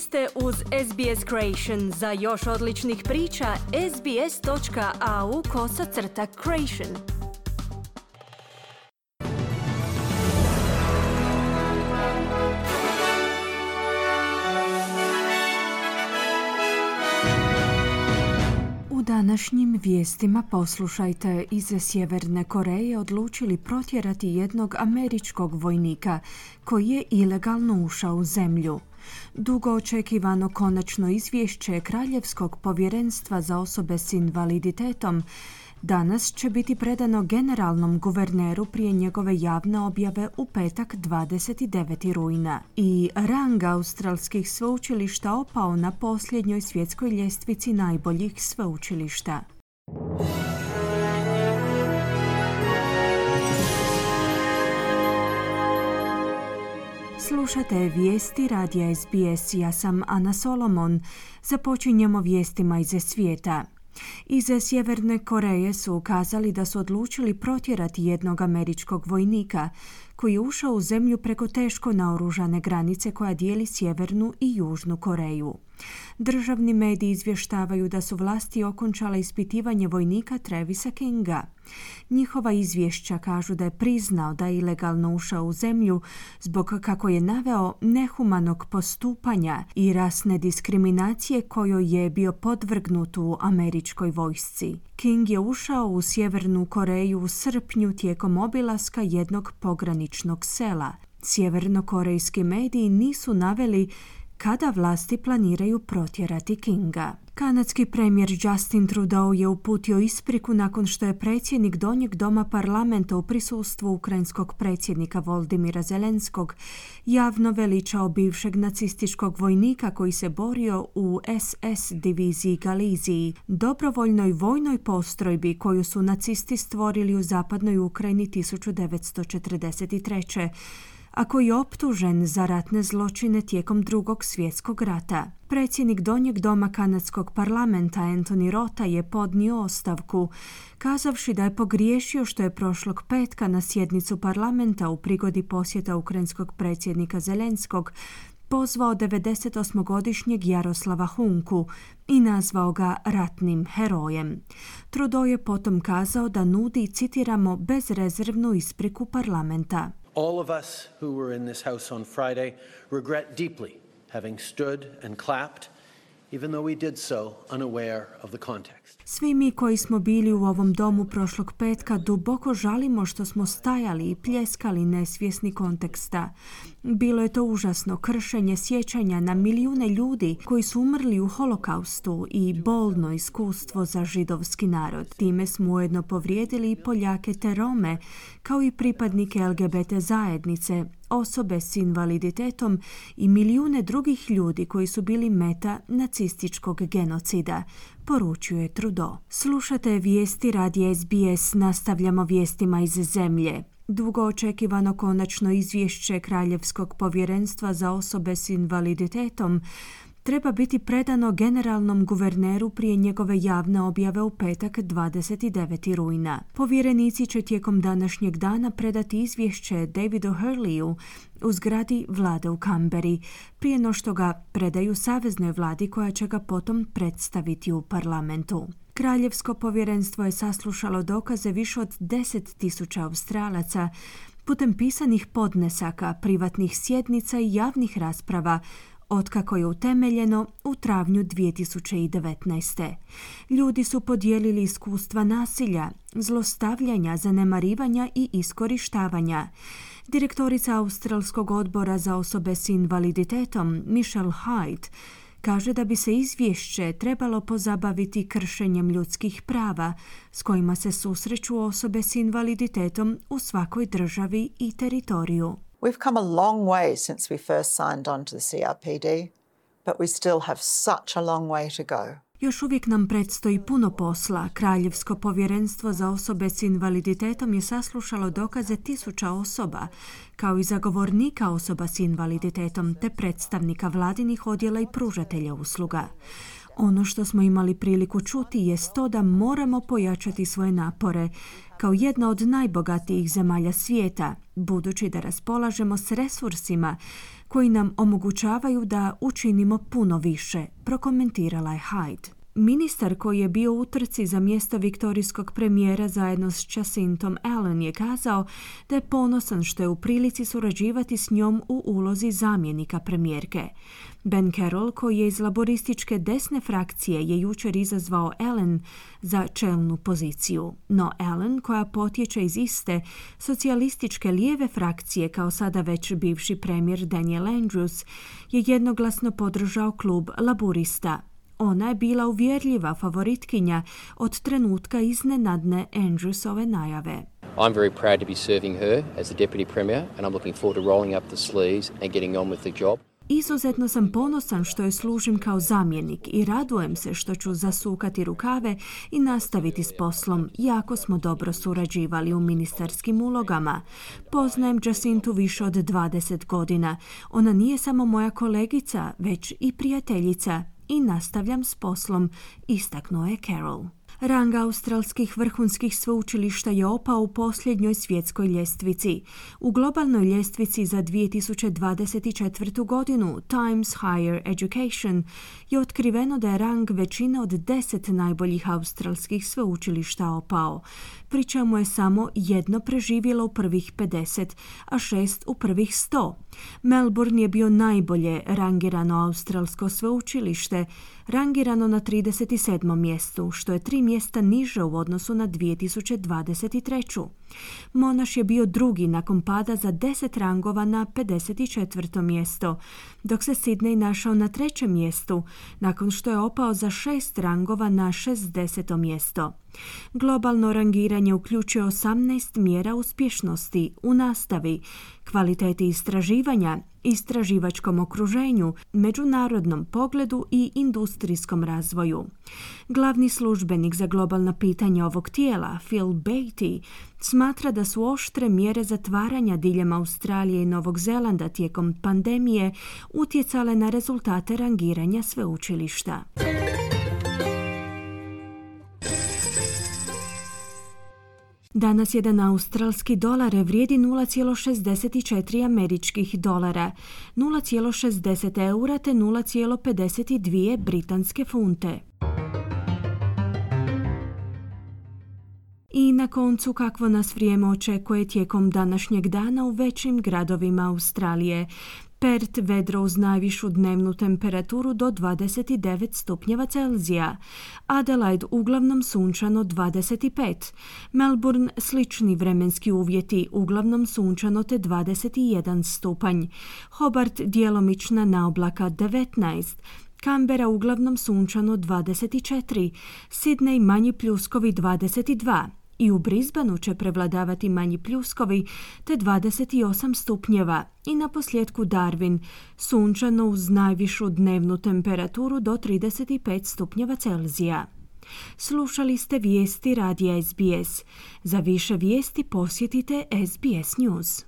Ste uz SBS Creation. Za još odličnih priča, sbs.au kosacrta creation. U današnjim vijestima poslušajte iz Sjeverne Koreje odlučili protjerati jednog američkog vojnika koji je ilegalno ušao u zemlju. Dugo očekivano konačno izvješće Kraljevskog povjerenstva za osobe s invaliditetom danas će biti predano generalnom guverneru prije njegove javne objave u petak 29. rujna. I rang australskih sveučilišta opao na posljednjoj svjetskoj ljestvici najboljih sveučilišta. Slušate vijesti radija SBS. Ja sam Ana Solomon. Započinjemo vijestima iz svijeta. Iz Sjeverne Koreje su ukazali da su odlučili protjerati jednog američkog vojnika koji je ušao u zemlju preko teško naoružane granice koja dijeli Sjevernu i Južnu Koreju. Državni mediji izvještavaju da su vlasti okončale ispitivanje vojnika Trevisa Kinga. Njihova izvješća kažu da je priznao da je ilegalno ušao u zemlju zbog kako je naveo nehumanog postupanja i rasne diskriminacije kojoj je bio podvrgnut u američkoj vojsci. King je ušao u Sjevernu Koreju u srpnju tijekom obilaska jednog pograničnog sela. Sjevernokorejski mediji nisu naveli kada vlasti planiraju protjerati Kinga. Kanadski premijer Justin Trudeau je uputio ispriku nakon što je predsjednik Donjeg doma parlamenta u prisustvu ukrajinskog predsjednika Voldimira Zelenskog javno veličao bivšeg nacističkog vojnika koji se borio u SS diviziji Galiziji, dobrovoljnoj vojnoj postrojbi koju su nacisti stvorili u zapadnoj Ukrajini 1943 a koji je optužen za ratne zločine tijekom drugog svjetskog rata. Predsjednik Donjeg doma kanadskog parlamenta Anthony Rota je podnio ostavku, kazavši da je pogriješio što je prošlog petka na sjednicu parlamenta u prigodi posjeta ukrajinskog predsjednika Zelenskog pozvao 98-godišnjeg Jaroslava Hunku i nazvao ga ratnim herojem. Trudeau je potom kazao da nudi, citiramo, bezrezervnu ispriku parlamenta. All of us who were in this house on Friday regret deeply having stood and clapped, even though we did so unaware of the context. Svi mi koji smo bili u ovom domu prošlog petka duboko žalimo što smo stajali i pljeskali nesvjesni konteksta. Bilo je to užasno kršenje sjećanja na milijune ljudi koji su umrli u holokaustu i bolno iskustvo za židovski narod. Time smo ujedno povrijedili i Poljake te Rome, kao i pripadnike LGBT zajednice, osobe s invaliditetom i milijune drugih ljudi koji su bili meta nacističkog genocida, poručuje Trudeau. Slušate vijesti radi SBS, nastavljamo vijestima iz zemlje. Dugo očekivano konačno izvješće Kraljevskog povjerenstva za osobe s invaliditetom treba biti predano generalnom guverneru prije njegove javne objave u petak 29. rujna. Povjerenici će tijekom današnjeg dana predati izvješće Davidu Hurleyu u zgradi vlade u Kamberi, prije no što ga predaju saveznoj vladi koja će ga potom predstaviti u parlamentu. Kraljevsko povjerenstvo je saslušalo dokaze više od 10.000 Australaca putem pisanih podnesaka, privatnih sjednica i javnih rasprava otkako je utemeljeno u travnju 2019. Ljudi su podijelili iskustva nasilja, zlostavljanja, zanemarivanja i iskorištavanja. Direktorica Australskog odbora za osobe s invaliditetom Michelle Hyde kaže da bi se izvješće trebalo pozabaviti kršenjem ljudskih prava s kojima se susreću osobe s invaliditetom u svakoj državi i teritoriju. We've come a long way since we first signed on to the CRPD, but we still have such a long way to go. Još uvijek nam predstoji puno posla. Kraljevsko povjerenstvo za osobe s invaliditetom je saslušalo dokaze tisuća osoba, kao i zagovornika osoba s invaliditetom te predstavnika vladinih odjela i pružatelja usluga. Ono što smo imali priliku čuti je to da moramo pojačati svoje napore kao jedna od najbogatijih zemalja svijeta, budući da raspolažemo s resursima koji nam omogućavaju da učinimo puno više, prokomentirala je Hyde. Ministar koji je bio u trci za mjesto viktorijskog premijera zajedno s Jacintom Allen je kazao da je ponosan što je u prilici surađivati s njom u ulozi zamjenika premijerke. Ben Carroll, koji je iz laborističke desne frakcije, je jučer izazvao Allen za čelnu poziciju. No Allen, koja potječe iz iste socijalističke lijeve frakcije kao sada već bivši premijer Daniel Andrews, je jednoglasno podržao klub laburista ona je bila uvjerljiva favoritkinja od trenutka iznenadne Andrewsove najave. I'm very proud to be serving her as the deputy premier and I'm looking forward to rolling up the sleeves and getting on with the job. Izuzetno sam ponosan što je služim kao zamjenik i radujem se što ću zasukati rukave i nastaviti s poslom. Jako smo dobro surađivali u ministarskim ulogama. Poznajem Jacintu više od 20 godina. Ona nije samo moja kolegica, već i prijateljica i nastavljam s poslom, istaknuo je Carol. Rang australskih vrhunskih sveučilišta je opao u posljednjoj svjetskoj ljestvici. U globalnoj ljestvici za 2024. godinu Times Higher Education je otkriveno da je rang većine od deset najboljih australskih sveučilišta opao, pri čemu je samo jedno preživjelo u prvih 50, a šest u prvih 100. Melbourne je bio najbolje rangirano australsko sveučilište, rangirano na 37. mjestu, što je tri mjesta niže u odnosu na 2023. Monaš je bio drugi nakon pada za 10 rangova na 54. mjesto, dok se Sidney našao na trećem mjestu, nakon što je opao za šest rangova na 60. mjesto. Globalno rangiranje uključuje 18 mjera uspješnosti u nastavi, kvaliteti istraživanja, istraživačkom okruženju, međunarodnom pogledu i industrijskom razvoju. Glavni službenik za globalna pitanja ovog tijela, Phil Beatty, smatra da su oštre mjere zatvaranja diljem Australije i Novog Zelanda tijekom pandemije utjecale na rezultate rangiranja sveučilišta. Danas jedan australski dolar vrijedi 0,64 američkih dolara, 0,60 eura te 0,52 britanske funte. I na koncu kakvo nas vrijeme očekuje tijekom današnjeg dana u većim gradovima Australije. Pert vedro uz najvišu dnevnu temperaturu do 29 stupnjeva Celzija. Adelaide uglavnom sunčano 25. Melbourne slični vremenski uvjeti uglavnom sunčano te 21 stupanj. Hobart djelomična naoblaka 19. Kambera uglavnom sunčano 24, Sidney manji pljuskovi 22, i u Brisbaneu će prevladavati manji pljuskovi te 28 stupnjeva i na posljedku Darwin, sunčano uz najvišu dnevnu temperaturu do 35 stupnjeva Celzija. Slušali ste vijesti radija SBS. Za više vijesti posjetite SBS News.